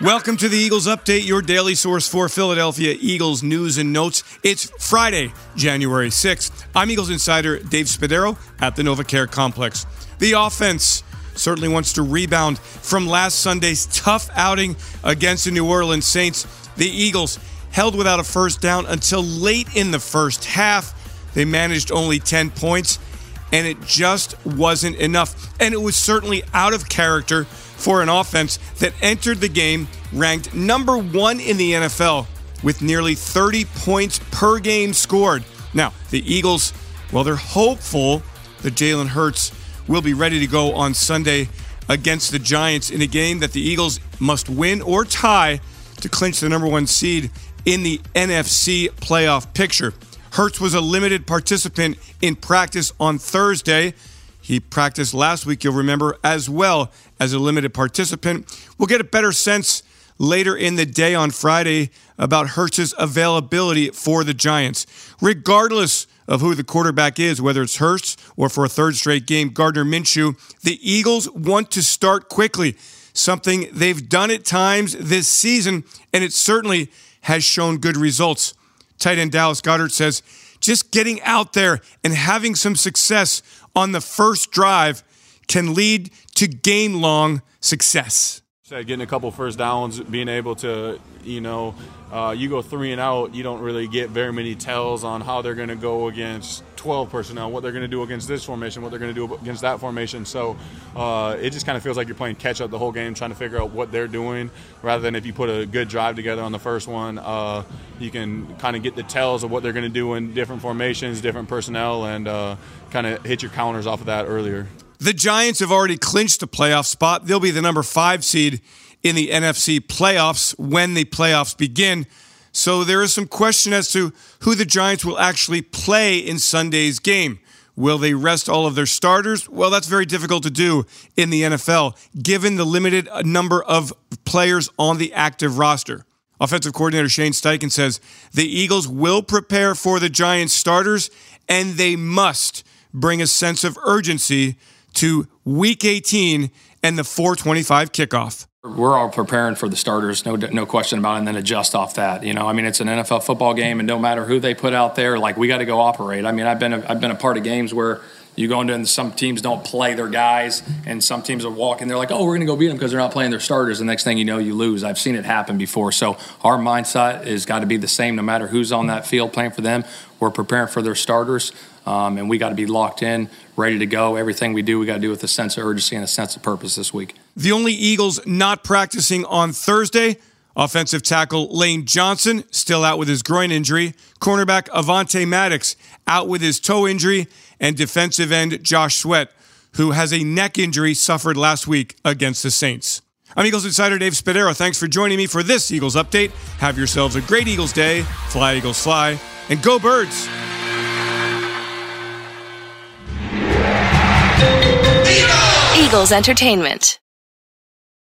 Welcome to the Eagles Update, your daily source for Philadelphia Eagles news and notes. It's Friday, January 6th. I'm Eagles insider Dave Spadaro at the NovaCare Complex. The offense certainly wants to rebound from last Sunday's tough outing against the New Orleans Saints. The Eagles held without a first down until late in the first half. They managed only 10 points, and it just wasn't enough. And it was certainly out of character for an offense that entered the game ranked number one in the NFL with nearly 30 points per game scored. Now, the Eagles, well, they're hopeful that Jalen Hurts will be ready to go on Sunday against the Giants in a game that the Eagles must win or tie to clinch the number one seed in the NFC playoff picture. Hurts was a limited participant in practice on Thursday. He practiced last week, you'll remember, as well as a limited participant. We'll get a better sense later in the day on Friday about Hurts's availability for the Giants. Regardless of who the quarterback is, whether it's Hurts or for a third straight game, Gardner Minshew, the Eagles want to start quickly, something they've done at times this season, and it certainly has shown good results. Tight end Dallas Goedert says, just getting out there and having some success on the first drive can lead to game long success. Getting a couple first downs, being able to, you know, uh, you go three and out, you don't really get very many tells on how they're going to go against 12 personnel, what they're going to do against this formation, what they're going to do against that formation. So uh, it just kind of feels like you're playing catch up the whole game, trying to figure out what they're doing, rather than if you put a good drive together on the first one, uh, you can kind of get the tells of what they're going to do in different formations, different personnel, and uh, kind of hit your counters off of that earlier. The Giants have already clinched a playoff spot. They'll be the number five seed in the NFC playoffs when the playoffs begin. So there is some question as to who the Giants will actually play in Sunday's game. Will they rest all of their starters? Well, that's very difficult to do in the NFL, given the limited number of players on the active roster. Offensive coordinator Shane Steichen says the Eagles will prepare for the Giants starters, and they must bring a sense of urgency to Week 18 and the 425 kickoff. We're all preparing for the starters, no no question about it, and then adjust off that. You know, I mean, it's an NFL football game, and no matter who they put out there, like we got to go operate. I mean, I've been a, I've been a part of games where you go into and some teams don't play their guys, and some teams are walking. They're like, "Oh, we're going to go beat them because they're not playing their starters." The next thing you know, you lose. I've seen it happen before. So our mindset has got to be the same, no matter who's on that field playing for them. We're preparing for their starters, um, and we got to be locked in, ready to go. Everything we do, we got to do with a sense of urgency and a sense of purpose this week. The only Eagles not practicing on Thursday. Offensive tackle Lane Johnson still out with his groin injury. Cornerback Avonte Maddox out with his toe injury. And defensive end Josh Sweat, who has a neck injury suffered last week against the Saints. I'm Eagles insider Dave Spadaro. Thanks for joining me for this Eagles update. Have yourselves a great Eagles day. Fly, Eagles, fly. And go, birds. Eagles Entertainment.